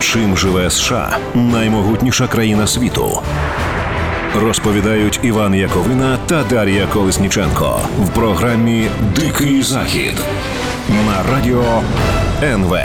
Чим живе США наймогутніша країна світу? Розповідають Іван Яковина та Дар'я Колесніченко в програмі Дикий Захід на радіо НВ.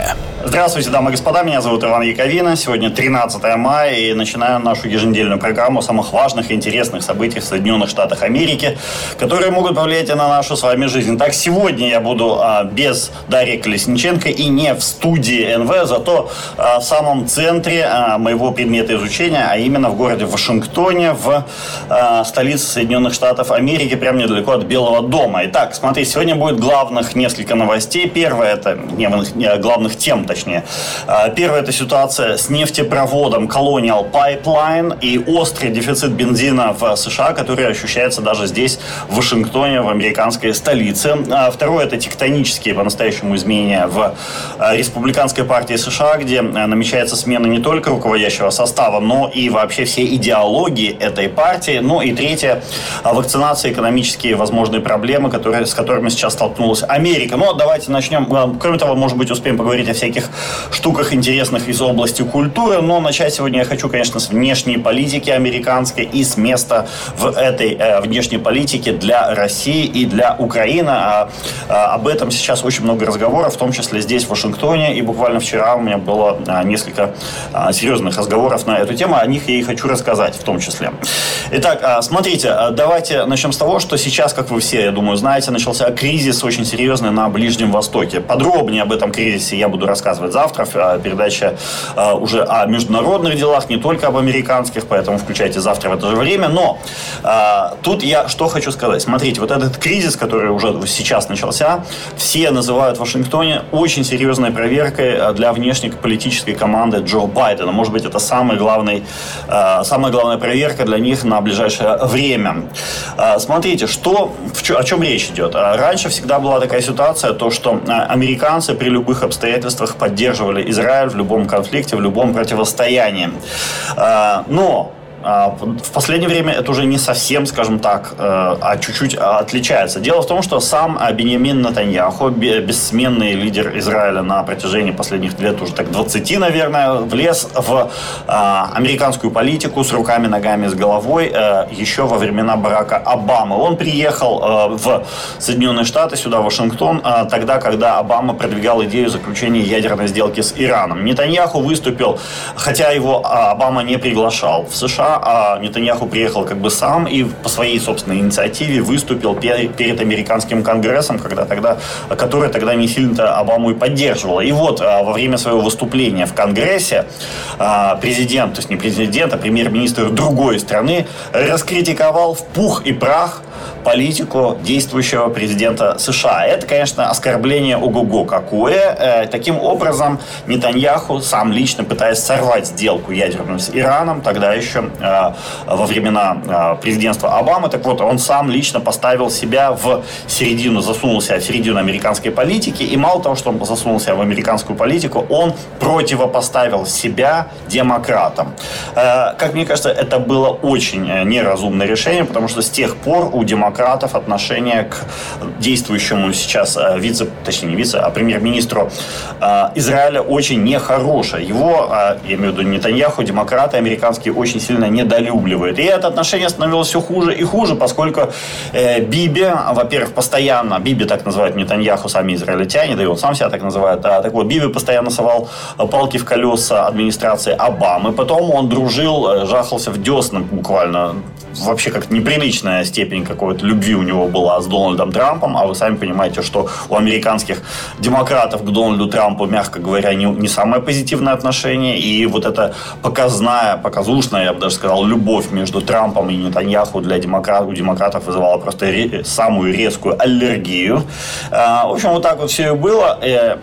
Здравствуйте, дамы и господа, меня зовут Иван Яковина. Сегодня 13 мая и начинаем нашу еженедельную программу о самых важных и интересных событиях в Соединенных Штатах Америки, которые могут повлиять на нашу с вами жизнь. Так, сегодня я буду а, без Дарьи Колесниченко и не в студии НВ, зато а, в самом центре а, моего предмета изучения, а именно в городе Вашингтоне, в а, столице Соединенных Штатов Америки, прямо недалеко от Белого дома. Итак, смотри, сегодня будет главных несколько новостей. Первое это не, главных тем, точнее. А, первая это ситуация с нефтепроводом Colonial Pipeline и острый дефицит бензина в США, который ощущается даже здесь, в Вашингтоне, в американской столице. А, второе это тектонические по-настоящему изменения в а, республиканской партии США, где намечается смена не только руководящего состава, но и вообще всей идеологии этой партии. Ну и третье, вакцинация, экономические возможные проблемы, которые, с которыми сейчас столкнулась Америка. Ну, давайте начнем. Кроме того, может быть, успеем поговорить о всяких штуках интересных из области культуры. Но начать сегодня я хочу, конечно, с внешней политики американской и с места в этой э, внешней политике для России и для Украины. А, а, об этом сейчас очень много разговоров, в том числе здесь, в Вашингтоне. И буквально вчера у меня было а, несколько а, серьезных разговоров на эту тему. О них я и хочу рассказать в том числе. Итак, а, смотрите, давайте начнем с того, что сейчас, как вы все, я думаю, знаете, начался кризис очень серьезный на Ближнем Востоке. Подробнее об этом кризисе я буду рассказывать завтра. А, передача а, уже о международных делах, не только об американских, поэтому включайте завтра в это же время. Но а, тут я что хочу сказать. Смотрите, вот этот кризис, который уже сейчас начался, все называют в Вашингтоне очень серьезной проверкой для внешнеполитической команды Джо Байдена. Может быть, это самый главный, самая главная проверка для них на ближайшее время. Смотрите, что, о чем речь идет. Раньше всегда была такая ситуация, то, что американцы при любых обстоятельствах поддерживали Израиль в любом конфликте, в любом противостоянии. А, но в последнее время это уже не совсем, скажем так, э, а чуть-чуть отличается. Дело в том, что сам Бенемин Натаньяху, бессменный лидер Израиля на протяжении последних лет, уже так 20, наверное, влез в а, американскую политику с руками, ногами, с головой э, еще во времена Барака Обамы. Он приехал э, в Соединенные Штаты, сюда, в Вашингтон, тогда, когда Обама продвигал идею заключения ядерной сделки с Ираном. Нетаньяху выступил, хотя его Обама не приглашал в США, а Нетаньяху приехал как бы сам и по своей собственной инициативе выступил перед американским конгрессом, когда тогда, который тогда не сильно Обаму и поддерживал. И вот а, во время своего выступления в конгрессе а, президент, то есть не президент, а премьер-министр другой страны раскритиковал в пух и прах политику действующего президента США. Это, конечно, оскорбление ого-го какое. Э, таким образом, Нетаньяху сам лично пытаясь сорвать сделку ядерную с Ираном, тогда еще э, во времена э, президентства Обамы, так вот, он сам лично поставил себя в середину, засунулся в середину американской политики, и мало того, что он засунулся в американскую политику, он противопоставил себя демократам. Как мне кажется, это было очень неразумное решение, потому что с тех пор у демократов отношение к действующему сейчас э, вице, точнее не вице, а премьер-министру э, Израиля очень нехорошее. Его, э, я имею в виду Нетаньяху, демократы американские очень сильно недолюбливают. И это отношение становилось все хуже и хуже, поскольку Биби, во-первых, постоянно, Биби так называют Нетаньяху сами израильтяне, да и он сам себя так называет, так вот, Биби постоянно совал палки в колеса администрации Обамы. Потом он дружил, жахался в десна буквально вообще как неприличная степень какой-то любви у него была с Дональдом Трампом, а вы сами понимаете, что у американских демократов к Дональду Трампу, мягко говоря, не, не самое позитивное отношение, и вот эта показная, показушная, я бы даже сказал, любовь между Трампом и Нетаньяху для демократов, у демократов вызывала просто ре, самую резкую аллергию. А, в общем, вот так вот все и было. Э,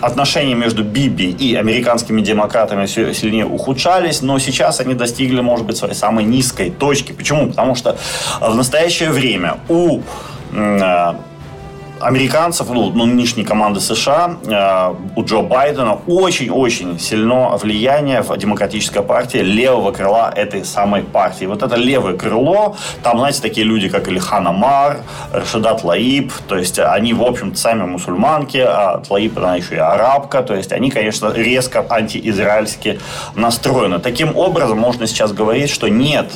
отношения между Биби и американскими демократами все сильнее ухудшались, но сейчас они достигли, может быть, своей самой низкой точки. Почему? Потому что в настоящее время у американцев, ну, ну, нынешней команды США, э, у Джо Байдена очень-очень сильно влияние в демократической партии левого крыла этой самой партии. Вот это левое крыло, там, знаете, такие люди, как Ильхан Амар, Рашидат Лаиб, то есть они, в общем сами мусульманки, а Лаиб, она еще и арабка, то есть они, конечно, резко антиизраильски настроены. Таким образом, можно сейчас говорить, что нет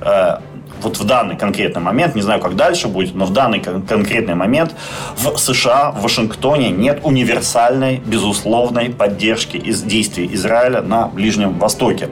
э, вот в данный конкретный момент, не знаю, как дальше будет, но в данный кон- конкретный момент в США, в Вашингтоне нет универсальной, безусловной поддержки из действий Израиля на Ближнем Востоке.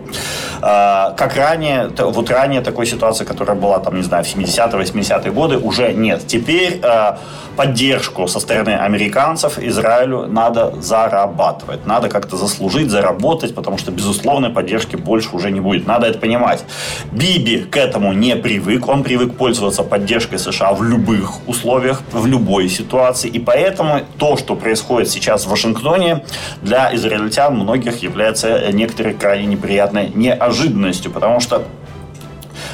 А, как ранее, вот ранее такой ситуации, которая была, там, не знаю, в 70-е, 80-е годы, уже нет. Теперь а, поддержку со стороны американцев Израилю надо зарабатывать. Надо как-то заслужить, заработать, потому что безусловной поддержки больше уже не будет. Надо это понимать. Биби к этому не привык. Он привык пользоваться поддержкой США в любых условиях, в любой ситуации. И поэтому то, что происходит сейчас в Вашингтоне, для израильтян многих является некоторой крайне неприятной неожиданностью, потому что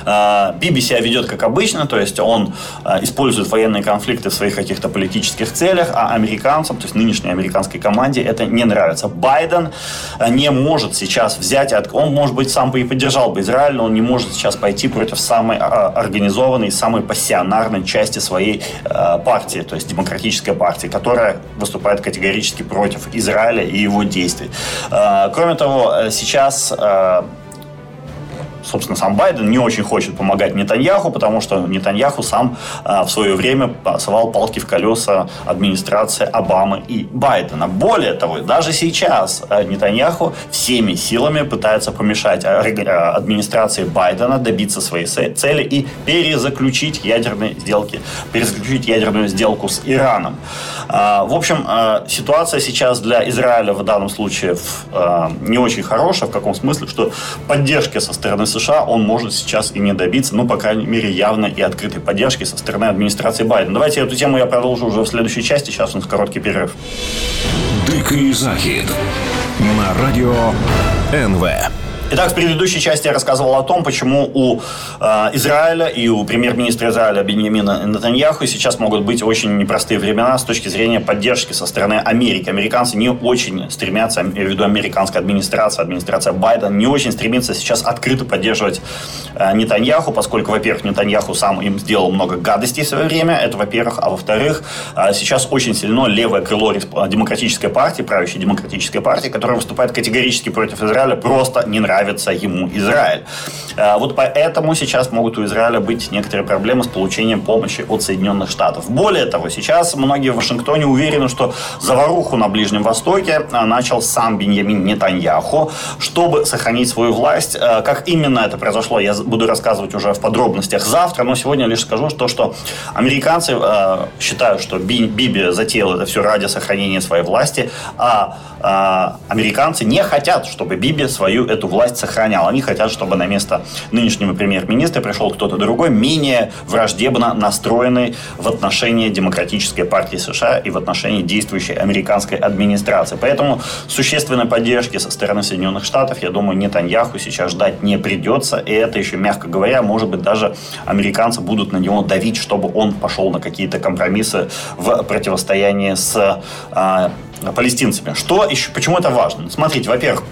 Биби себя ведет как обычно, то есть он а, использует военные конфликты в своих каких-то политических целях, а американцам, то есть нынешней американской команде это не нравится. Байден а, не может сейчас взять, он, может быть, сам бы и поддержал бы Израиль, но он не может сейчас пойти против самой организованной, самой пассионарной части своей партии, то есть демократической партии, которая выступает категорически против Израиля и его действий. Кроме того, сейчас собственно, сам Байден не очень хочет помогать Нетаньяху, потому что Нетаньяху сам а, в свое время совал палки в колеса администрации Обамы и Байдена. Более того, даже сейчас а, Нетаньяху всеми силами пытается помешать а, администрации Байдена добиться своей цели и перезаключить ядерные сделки, перезаключить ядерную сделку с Ираном. В общем, ситуация сейчас для Израиля в данном случае не очень хорошая, в каком смысле, что поддержки со стороны США он может сейчас и не добиться, ну, по крайней мере, явной и открытой поддержки со стороны администрации Байдена. Давайте эту тему я продолжу уже в следующей части. Сейчас у нас короткий перерыв. Дикий захід на радио НВ. Итак, в предыдущей части я рассказывал о том, почему у э, Израиля и у премьер-министра Израиля Беньямина Натаньяху сейчас могут быть очень непростые времена с точки зрения поддержки со стороны Америки. Американцы не очень стремятся, я имею в виду американская администрация, администрация Байдена, не очень стремится сейчас открыто поддерживать э, Нетаньяху, поскольку, во-первых, Нетаньяху сам им сделал много гадостей в свое время, это во-первых, а во-вторых, э, сейчас очень сильно левое крыло демократической партии, правящей демократической партии, которая выступает категорически против Израиля, просто не нравится нравится ему Израиль. А, вот поэтому сейчас могут у Израиля быть некоторые проблемы с получением помощи от Соединенных Штатов. Более того, сейчас многие в Вашингтоне уверены, что заваруху на Ближнем Востоке а, начал сам Беньямин Нетаньяху, чтобы сохранить свою власть. А, как именно это произошло, я буду рассказывать уже в подробностях завтра, но сегодня лишь скажу, что, что американцы считают, что Биби затеял это все ради сохранения своей власти, а американцы не хотят, чтобы Биби свою эту власть власть сохранял. Они хотят, чтобы на место нынешнего премьер-министра пришел кто-то другой, менее враждебно настроенный в отношении Демократической партии США и в отношении действующей американской администрации. Поэтому существенной поддержки со стороны Соединенных Штатов, я думаю, Нетаньяху сейчас ждать не придется. И это еще, мягко говоря, может быть, даже американцы будут на него давить, чтобы он пошел на какие-то компромиссы в противостоянии с а, палестинцами. Что еще? Почему это важно? Смотрите, во-первых,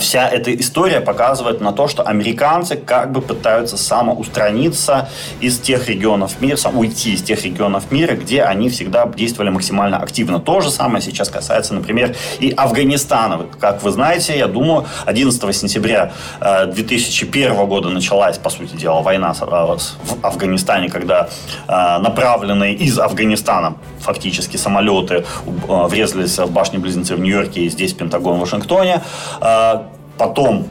вся эта история показывает на то, что американцы как бы пытаются самоустраниться из тех регионов мира, уйти из тех регионов мира, где они всегда действовали максимально активно. То же самое сейчас касается, например, и Афганистана. Как вы знаете, я думаю, 11 сентября 2001 э, года началась, по сути дела, война э, в Афганистане, когда э, направленные из Афганистана фактически самолеты врезались в башни-близнецы в Нью-Йорке и здесь, Пентагон, в Вашингтоне. Потом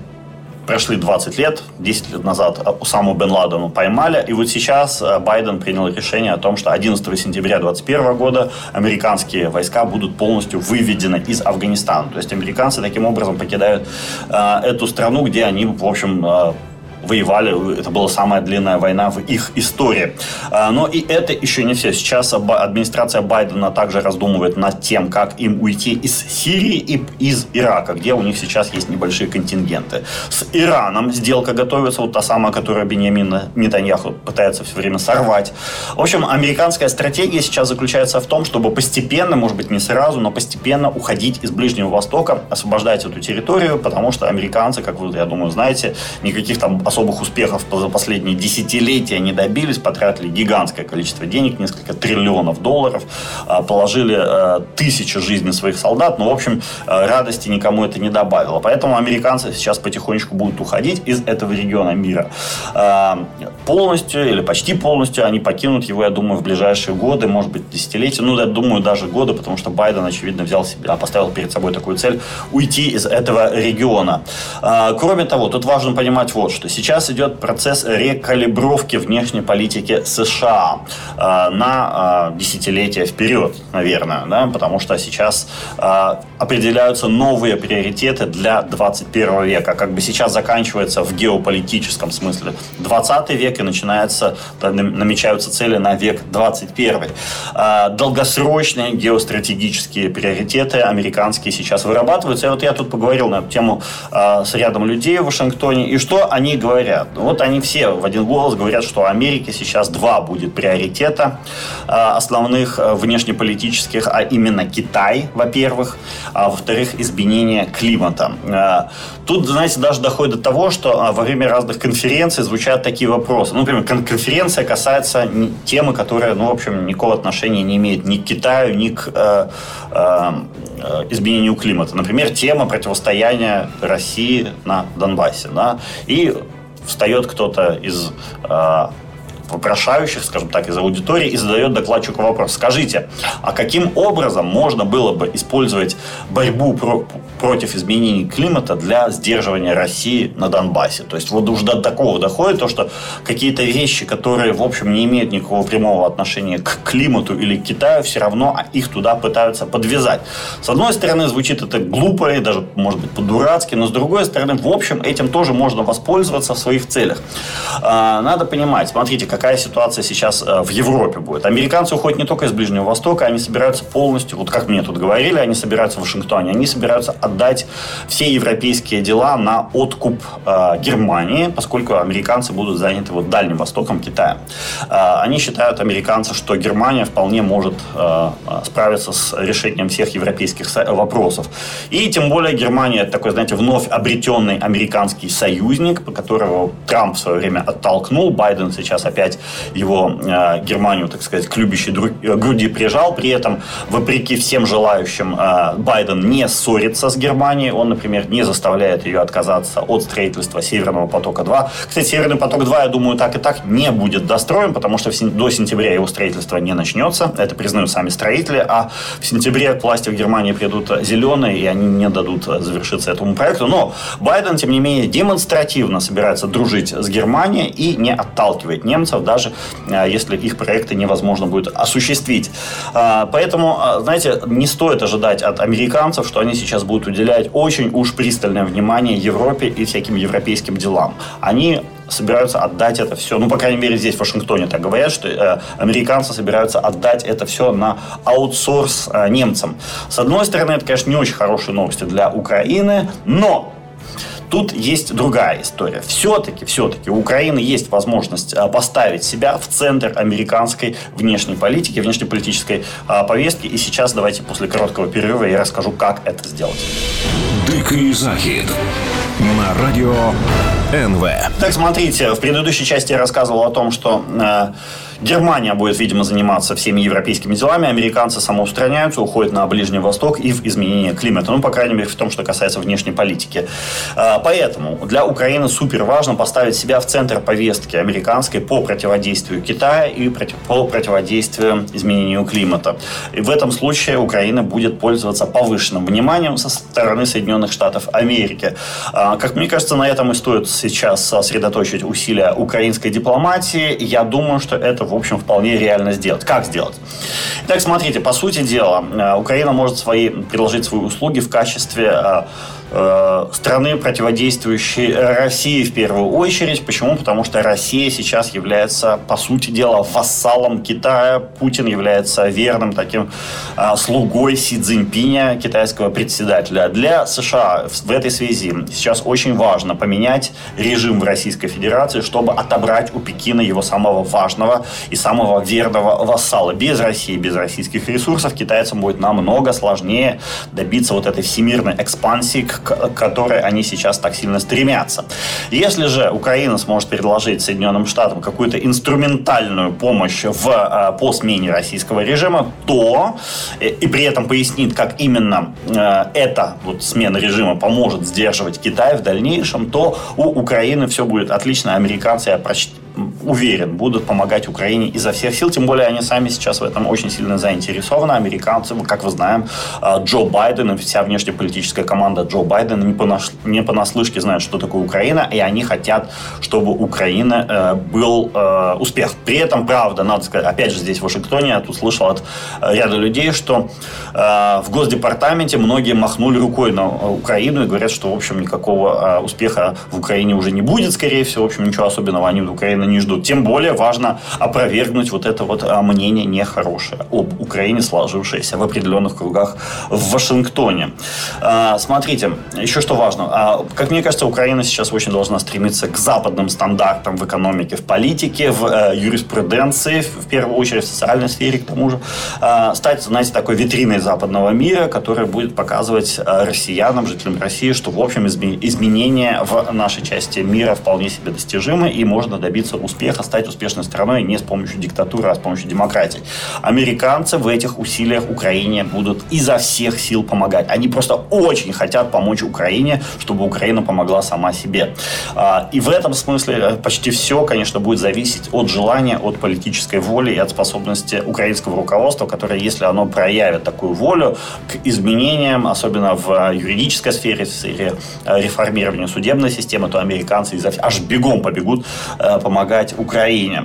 прошли 20 лет, 10 лет назад Усаму бен Ладену поймали, и вот сейчас э, Байден принял решение о том, что 11 сентября 2021 года американские войска будут полностью выведены из Афганистана. То есть американцы таким образом покидают э, эту страну, где они, в общем, э, воевали, это была самая длинная война в их истории. А, но и это еще не все. Сейчас администрация Байдена также раздумывает над тем, как им уйти из Сирии и из Ирака, где у них сейчас есть небольшие контингенты. С Ираном сделка готовится, вот та самая, которую Беньямин Нетаньяху пытается все время сорвать. В общем, американская стратегия сейчас заключается в том, чтобы постепенно, может быть не сразу, но постепенно уходить из Ближнего Востока, освобождать эту территорию, потому что американцы, как вы, я думаю, знаете, никаких там особых успехов за последние десятилетия не добились, потратили гигантское количество денег, несколько триллионов долларов, а, положили э, тысячи жизней своих солдат, но, в общем, э, радости никому это не добавило. Поэтому американцы сейчас потихонечку будут уходить из этого региона мира. А, полностью или почти полностью они покинут его, я думаю, в ближайшие годы, может быть, десятилетия, ну, я думаю, даже годы, потому что Байден, очевидно, взял себе, а, поставил перед собой такую цель уйти из этого региона. Кроме того, тут важно понимать вот что. Сейчас идет процесс рекалибровки внешней политики США на десятилетия вперед, наверное, да, потому что сейчас определяются новые приоритеты для 21 века. Как бы сейчас заканчивается в геополитическом смысле 20 век и начинается, намечаются цели на век 21. А, долгосрочные геостратегические приоритеты американские сейчас вырабатываются. И вот я тут поговорил на эту тему с рядом людей в Вашингтоне. И что они говорят? Вот они все в один голос говорят, что Америке сейчас два будет приоритета а, основных внешнеполитических, а именно Китай, во-первых, а во-вторых, изменение климата. А, тут, знаете, даже доходит до того, что а, во время разных конференций звучат такие вопросы. Ну, например, конференция касается темы, которая, ну, в общем, никакого отношения не имеет ни к Китаю, ни к э, э, изменению климата. Например, тема противостояния России на Донбассе. Да? И встает кто-то из э, вопрошающих, скажем так, из аудитории и задает докладчику вопрос. Скажите, а каким образом можно было бы использовать борьбу про, против изменений климата для сдерживания России на Донбассе? То есть вот уже до такого доходит то, что какие-то вещи, которые, в общем, не имеют никакого прямого отношения к климату или к Китаю, все равно их туда пытаются подвязать. С одной стороны, звучит это глупо и даже, может быть, по-дурацки, но с другой стороны, в общем, этим тоже можно воспользоваться в своих целях. А, надо понимать, смотрите, какая ситуация сейчас э, в Европе будет. Американцы уходят не только из Ближнего Востока, они собираются полностью, вот как мне тут говорили, они собираются в Вашингтоне, они собираются отдать все европейские дела на откуп э, Германии, поскольку американцы будут заняты вот Дальним Востоком Китая. Э, они считают, американцы, что Германия вполне может э, справиться с решением всех европейских вопросов. И тем более Германия это такой, знаете, вновь обретенный американский союзник, по которого Трамп в свое время оттолкнул, Байден сейчас опять опять его э, Германию, так сказать, к любящей э, груди прижал. При этом, вопреки всем желающим, э, Байден не ссорится с Германией. Он, например, не заставляет ее отказаться от строительства Северного потока-2. Кстати, Северный поток-2, я думаю, так и так не будет достроен, потому что до сентября его строительство не начнется. Это признают сами строители. А в сентябре к власти в Германии придут зеленые, и они не дадут завершиться этому проекту. Но Байден, тем не менее, демонстративно собирается дружить с Германией и не отталкивает немцев даже э, если их проекты невозможно будет осуществить. А, поэтому, а, знаете, не стоит ожидать от американцев, что они сейчас будут уделять очень уж пристальное внимание Европе и всяким европейским делам. Они собираются отдать это все, ну, по крайней мере, здесь, в Вашингтоне так говорят, что э, американцы собираются отдать это все на аутсорс э, немцам. С одной стороны, это, конечно, не очень хорошие новости для Украины, но Тут есть другая история. Все-таки, все-таки у Украины есть возможность а, поставить себя в центр американской внешней политики, внешнеполитической а, повестки. И сейчас давайте после короткого перерыва я расскажу, как это сделать. Дикий захід на радио НВ. Так, смотрите, в предыдущей части я рассказывал о том, что э, Германия будет, видимо, заниматься всеми европейскими делами, американцы самоустраняются, уходят на Ближний Восток и в изменение климата. Ну, по крайней мере, в том, что касается внешней политики. А, поэтому для Украины супер важно поставить себя в центр повестки американской по противодействию Китая и по противодействию изменению климата. И в этом случае Украина будет пользоваться повышенным вниманием со стороны Соединенных Штатов Америки. А, как мне кажется, на этом и стоит сейчас сосредоточить усилия украинской дипломатии. Я думаю, что это в общем, вполне реально сделать. Как сделать? Итак, смотрите, по сути дела, э, Украина может свои, предложить свои услуги в качестве э, страны, противодействующей России в первую очередь. Почему? Потому что Россия сейчас является, по сути дела, вассалом Китая. Путин является верным таким а, слугой Си Цзиньпиня, китайского председателя. Для США в этой связи сейчас очень важно поменять режим в Российской Федерации, чтобы отобрать у Пекина его самого важного и самого верного вассала. Без России, без российских ресурсов китайцам будет намного сложнее добиться вот этой всемирной экспансии, к которой они сейчас так сильно стремятся. Если же Украина сможет предложить Соединенным Штатам какую-то инструментальную помощь в, а, по смене российского режима, то э, и при этом пояснит, как именно э, эта вот смена режима поможет сдерживать Китай в дальнейшем, то у Украины все будет отлично. Американцы, я прочитал уверен, будут помогать Украине изо всех сил. Тем более они сами сейчас в этом очень сильно заинтересованы. Американцы, как вы знаем, а, Джо Байден и вся внешнеполитическая команда Джо Байдена не, понаш... не понаслышке знают, что такое Украина, и они хотят, чтобы Украина э, был э, успех. При этом, правда, надо сказать, опять же, здесь в Вашингтоне я тут слышал от э, ряда людей, что в Госдепартаменте многие махнули рукой на Украину и говорят, что, в общем, никакого успеха в Украине уже не будет, скорее всего. В общем, ничего особенного они в Украине Украины не ждут. Тем более важно опровергнуть вот это вот а, мнение нехорошее об Украине, сложившееся в определенных кругах в Вашингтоне. А, смотрите, еще что важно. А, как мне кажется, Украина сейчас очень должна стремиться к западным стандартам в экономике, в политике, в э, юриспруденции, в первую очередь в социальной сфере, к тому же, стать, знаете, такой витриной западного мира, которая будет показывать россиянам, жителям России, что, в общем, изменения в нашей части мира вполне себе достижимы и можно добиться добиться успеха, стать успешной страной не с помощью диктатуры, а с помощью демократии. Американцы в этих усилиях Украине будут изо всех сил помогать. Они просто очень хотят помочь Украине, чтобы Украина помогла сама себе. А, и в этом смысле э, почти все, конечно, будет зависеть от желания, от политической воли и от способности украинского руководства, которое, если оно проявит такую волю к изменениям, особенно в э, юридической сфере, в сфере э, реформирования судебной системы, то американцы аж бегом побегут помогать помогать Украине.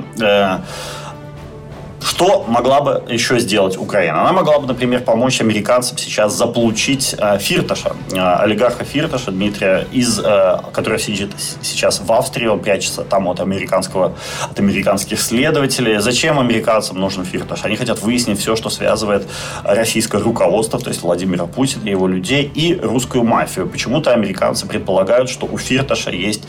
Что могла бы еще сделать Украина? Она могла бы, например, помочь американцам сейчас заполучить э, Фирташа, э, олигарха Фирташа Дмитрия, из, э, который сидит сейчас в Австрии, он прячется там от, американского, от американских следователей. Зачем американцам нужен Фирташ? Они хотят выяснить все, что связывает российское руководство, то есть Владимира Путина и его людей, и русскую мафию. Почему-то американцы предполагают, что у Фирташа есть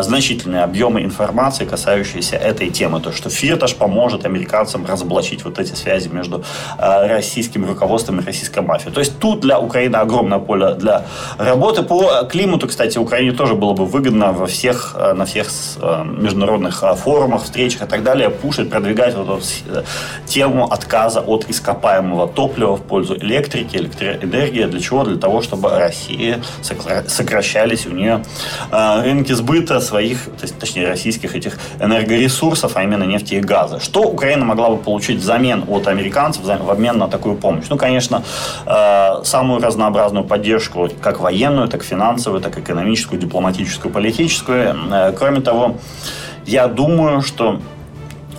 значительные объемы информации, касающиеся этой темы. То, что Фирташ поможет американцам разоблачить вот эти связи между э, российским руководством и российской мафией. То есть тут для Украины огромное поле для работы. По климату, кстати, Украине тоже было бы выгодно во всех, э, на всех э, международных форумах, встречах и так далее пушить, продвигать вот эту тему отказа от ископаемого топлива в пользу электрики, электроэнергии. Для чего? Для того, чтобы Россия сокращались у нее рынки сбыта своих, точнее, российских этих энергоресурсов, а именно нефти и газа. Что Украина могла бы получить взамен от американцев в обмен на такую помощь? Ну, конечно, э, самую разнообразную поддержку, как военную, так финансовую, так экономическую, дипломатическую, политическую. Э, кроме того, я думаю, что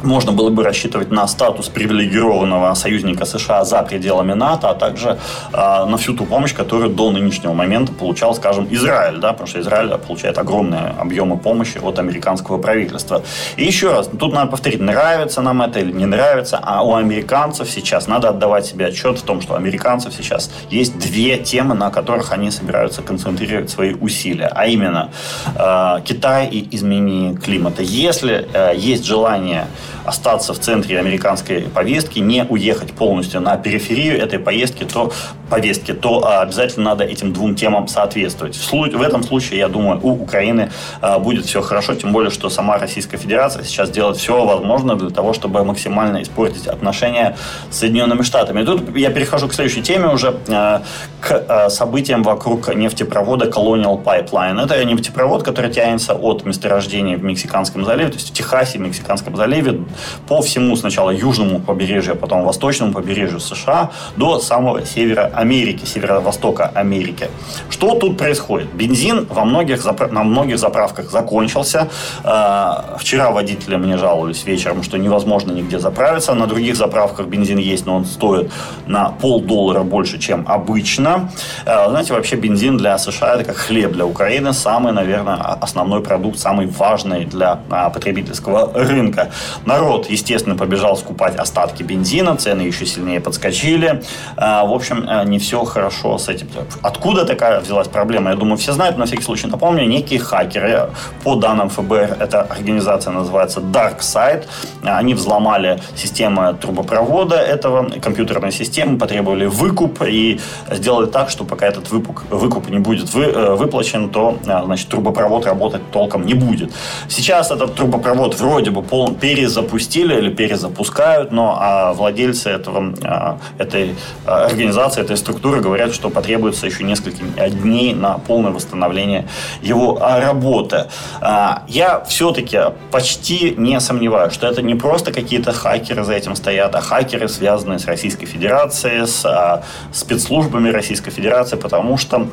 можно было бы рассчитывать на статус привилегированного союзника США за пределами НАТО, а также э, на всю ту помощь, которую до нынешнего момента получал, скажем, Израиль, да, потому что Израиль получает огромные объемы помощи от американского правительства. И еще раз, тут надо повторить, нравится нам это или не нравится, а у американцев сейчас надо отдавать себе отчет в том, что у американцев сейчас есть две темы, на которых они собираются концентрировать свои усилия, а именно э, Китай и изменение климата. Если э, есть желание остаться в центре американской повестки, не уехать полностью на периферию этой поездки, то, повестки, то а, обязательно надо этим двум темам соответствовать. В, в этом случае, я думаю, у Украины а, будет все хорошо, тем более, что сама Российская Федерация сейчас делает все возможное для того, чтобы максимально испортить отношения с Соединенными Штатами. И тут я перехожу к следующей теме уже, а, к событиям вокруг нефтепровода Colonial Pipeline. Это нефтепровод, который тянется от месторождения в Мексиканском заливе, то есть в Техасе, в Мексиканском заливе, по всему сначала южному побережью, а потом восточному побережью США до самого севера Америки, северо-востока Америки. Что тут происходит? Бензин во многих, на многих заправках закончился. А, вчера водители мне жаловались вечером, что невозможно нигде заправиться. На других заправках бензин есть, но он стоит на полдоллара больше, чем обычно. А, знаете, вообще бензин для США это как хлеб для Украины. Самый, наверное, основной продукт, самый важный для потребительского рынка. Народ, естественно, побежал скупать остатки бензина, цены еще сильнее подскочили. В общем, не все хорошо с этим. Откуда такая взялась проблема? Я думаю, все знают, на всякий случай напомню. Некие хакеры, по данным ФБР, эта организация называется DarkSide, они взломали систему трубопровода этого, компьютерной системы, потребовали выкуп и сделали так, что пока этот выкуп, выкуп не будет вы, э, выплачен, то значит, трубопровод работать толком не будет. Сейчас этот трубопровод вроде бы пол, перезапустили или перезапускают, но а владельцы этого, а, этой организации, этой структуры говорят, что потребуется еще несколько дней на полное восстановление его а, работы. А, я все-таки почти не сомневаюсь, что это не просто какие-то хакеры за этим стоят, а хакеры, связанные с Российской Федерацией, с а, спецслужбами Российской Федерации, потому что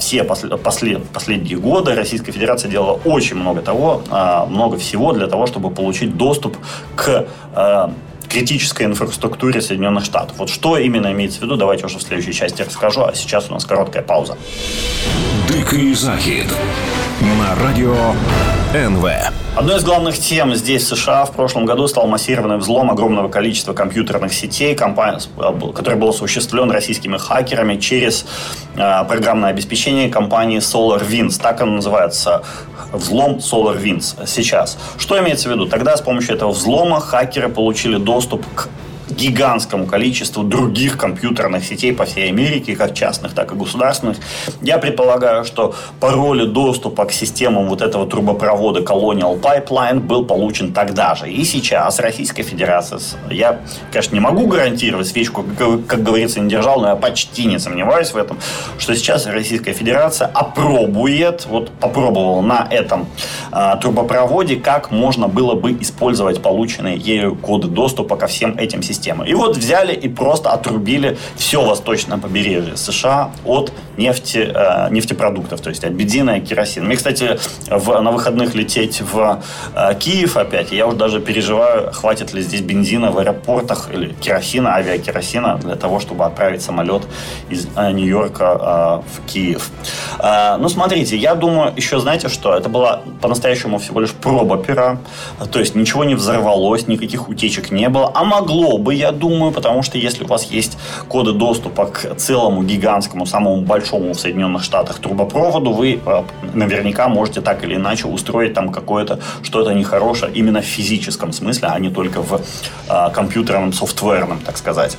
все послед, последние годы Российская Федерация делала очень много того, много всего для того, чтобы получить доступ к критической инфраструктуре Соединенных Штатов. Вот что именно имеется в виду, давайте уже в следующей части расскажу, а сейчас у нас короткая пауза. Дикий захід на радио НВ. Одной из главных тем здесь, в США, в прошлом году стал массированный взлом огромного количества компьютерных сетей, который был осуществлен российскими хакерами через э, программное обеспечение компании SolarWinds. Так оно называется взлом SolarWinds сейчас. Что имеется в виду? Тогда с помощью этого взлома хакеры получили доступ к гигантскому количеству других компьютерных сетей по всей Америке, как частных, так и государственных. Я предполагаю, что пароли доступа к системам вот этого трубопровода Colonial Pipeline был получен тогда же. И сейчас Российская Федерация, я, конечно, не могу гарантировать, свечку, как говорится, не держал, но я почти не сомневаюсь в этом, что сейчас Российская Федерация опробует, вот попробовала на этом э, трубопроводе, как можно было бы использовать полученные ею коды доступа ко всем этим системам системы. И вот взяли и просто отрубили все восточное побережье США от нефти, э, нефтепродуктов, то есть от бензина и керосина. Мне, кстати, в, на выходных лететь в э, Киев опять, я уже даже переживаю, хватит ли здесь бензина в аэропортах или керосина, авиакеросина для того, чтобы отправить самолет из э, Нью-Йорка э, в Киев. Э, ну, смотрите, я думаю, еще знаете что? Это была по-настоящему всего лишь проба пера, то есть ничего не взорвалось, никаких утечек не было, а могло бы, я думаю, потому что если у вас есть коды доступа к целому гигантскому, самому большому в Соединенных Штатах трубопроводу, вы э, наверняка можете так или иначе устроить там какое-то что-то нехорошее именно в физическом смысле, а не только в э, компьютерном, софтверном, так сказать.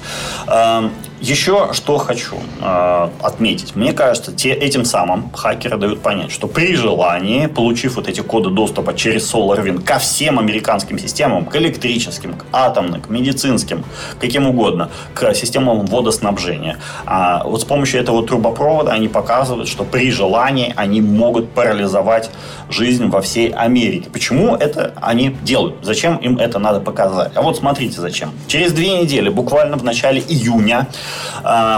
Э, еще что хочу э, отметить. Мне кажется, те, этим самым хакеры дают понять, что при желании, получив вот эти коды доступа через SolarWinds ко всем американским системам, к электрическим, к атомным, к медицинским, каким угодно, к системам водоснабжения, а вот с помощью этого трубопровода они показывают, что при желании они могут парализовать жизнь во всей Америке. Почему это они делают? Зачем им это надо показать? А вот смотрите зачем. Через две недели, буквально в начале июня, э,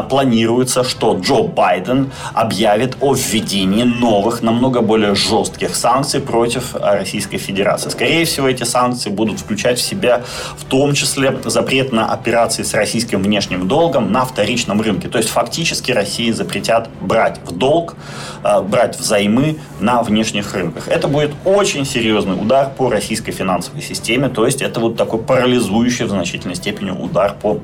планируется, что Джо Байден объявит о введении новых, намного более жестких санкций против Российской Федерации. Скорее всего, эти санкции будут включать в себя в том числе запрет на операции с российским внешним долгом на вторичном рынке. То есть фактически России запретят брать в долг, э, брать взаймы на внешних рынках. Это будет очень серьезный удар по российской финансовой системе. То есть это вот такой парализующий в значительной степени удар по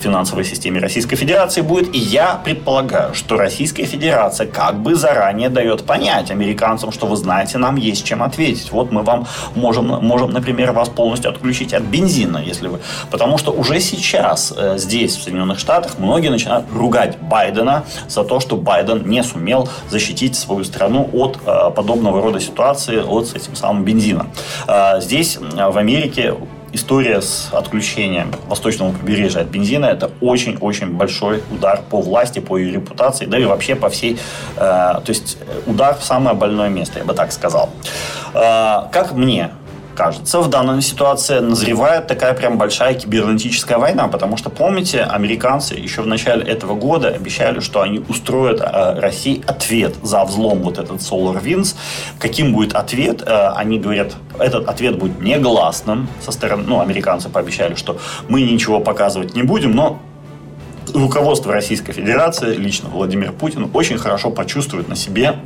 финансовой системе Российской Российской Федерации будет. И я предполагаю, что Российская Федерация как бы заранее дает понять американцам, что вы знаете, нам есть чем ответить. Вот мы вам можем, можем например, вас полностью отключить от бензина, если вы... Потому что уже сейчас э, здесь, в Соединенных Штатах, многие начинают ругать Байдена за то, что Байден не сумел защитить свою страну от э, подобного рода ситуации, от с этим самым бензина. Э, здесь, э, в Америке, история с отключением восточного побережья от бензина это очень-очень большой удар по власти, по ее репутации, да и вообще по всей, э, то есть удар в самое больное место, я бы так сказал. Э, как мне кажется, в данной ситуации назревает такая прям большая кибернетическая война, потому что, помните, американцы еще в начале этого года обещали, что они устроят э, России ответ за взлом вот этот Solar Winds. Каким будет ответ? Э, они говорят, этот ответ будет негласным со стороны, ну, американцы пообещали, что мы ничего показывать не будем, но руководство Российской Федерации, лично Владимир Путин, очень хорошо почувствует на себе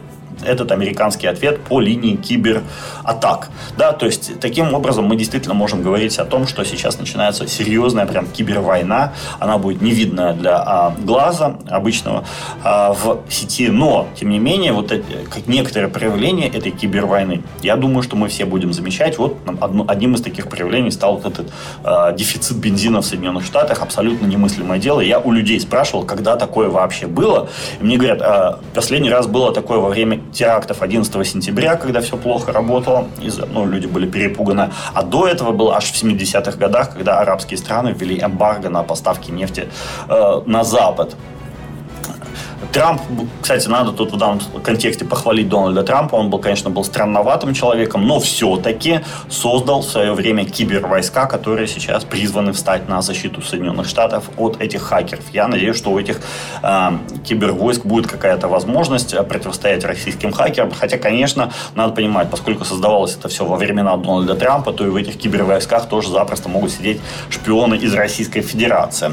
этот американский ответ по линии кибератак. Да, то есть таким образом мы действительно можем говорить о том, что сейчас начинается серьезная прям кибервойна. Она будет невидная для а, глаза обычного а, в сети, но тем не менее вот эти, как некоторые проявления этой кибервойны, я думаю, что мы все будем замечать. Вот одно, одним из таких проявлений стал вот этот а, дефицит бензина в Соединенных Штатах, абсолютно немыслимое дело. Я у людей спрашивал, когда такое вообще было, и мне говорят, а, последний раз было такое во время терактов 11 сентября, когда все плохо работало, из ну, люди были перепуганы. А до этого было аж в 70-х годах, когда арабские страны ввели эмбарго на поставки нефти э, на Запад. Трамп, кстати, надо тут в данном контексте похвалить Дональда Трампа. Он был, конечно, был странноватым человеком, но все-таки создал в свое время кибервойска, которые сейчас призваны встать на защиту Соединенных Штатов от этих хакеров. Я надеюсь, что у этих э, кибервойск будет какая-то возможность э, противостоять российским хакерам. Хотя, конечно, надо понимать, поскольку создавалось это все во времена Дональда Трампа, то и в этих кибервойсках тоже запросто могут сидеть шпионы из Российской Федерации.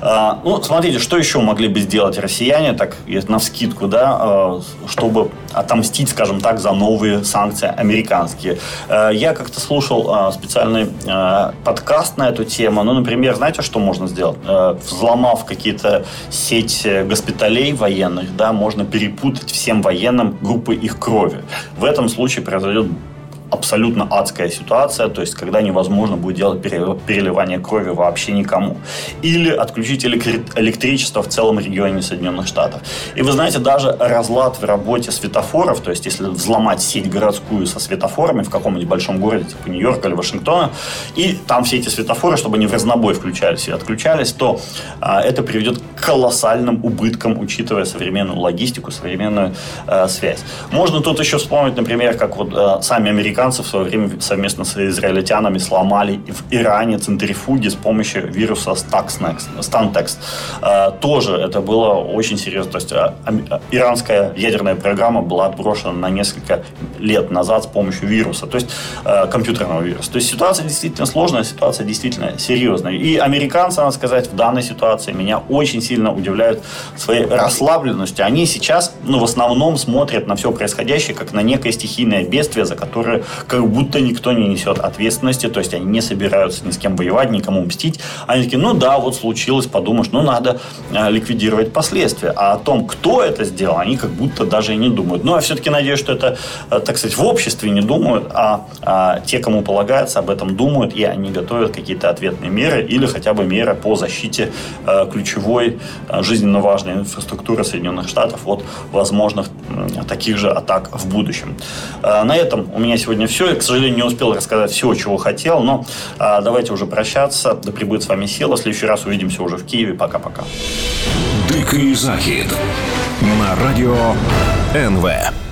Э, ну, смотрите, что еще могли бы сделать россияне, так на вскидку, да, э, чтобы отомстить, скажем так, за новые санкции американские. Э, я как-то слушал э, специальный подкаст на эту тему. Ну, например, знаете, что можно сделать? Взломав какие-то сети госпиталей военных, да, можно перепутать всем военным группы их крови. В этом случае произойдет абсолютно адская ситуация, то есть когда невозможно будет делать переливание крови вообще никому. Или отключить электричество в целом регионе Соединенных Штатов. И вы знаете, даже разлад в работе светофоров, то есть если взломать сеть городскую со светофорами в каком-нибудь большом городе, типа Нью-Йорка или Вашингтона, и там все эти светофоры, чтобы они в разнобой включались и отключались, то а, это приведет к колоссальным убыткам, учитывая современную логистику, современную а, связь. Можно тут еще вспомнить, например, как вот а, сами американцы американцы в свое время совместно с израильтянами сломали в Иране центрифуги с помощью вируса Stantex. Э, тоже это было очень серьезно. То есть э, э, иранская ядерная программа была отброшена на несколько лет назад с помощью вируса, то есть компьютерного вируса. То есть ситуация действительно сложная, ситуация действительно серьезная. И американцы, надо сказать, в данной ситуации меня очень сильно удивляют своей расслабленностью. Они сейчас, ну, в основном смотрят на все происходящее как на некое стихийное бедствие, за которое как будто никто не несет ответственности, то есть они не собираются ни с кем воевать, никому мстить. Они такие, ну да, вот случилось, подумаешь, ну надо э, ликвидировать последствия. А о том, кто это сделал, они как будто даже и не думают. Ну, я все-таки надеюсь, что это, э, так сказать, в обществе не думают, а, а те, кому полагается, об этом думают, и они готовят какие-то ответные меры или хотя бы меры по защите э, ключевой, э, жизненно важной инфраструктуры Соединенных Штатов от возможных э, таких же атак в будущем. Э, на этом у меня сегодня сегодня все. Я, к сожалению, не успел рассказать все, чего хотел, но а, давайте уже прощаться. Да прибудет с вами сила. В следующий раз увидимся уже в Киеве. Пока-пока. Дикий захід на радио НВ.